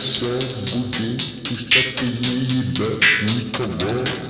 Все будет, и что ты не видишь никого.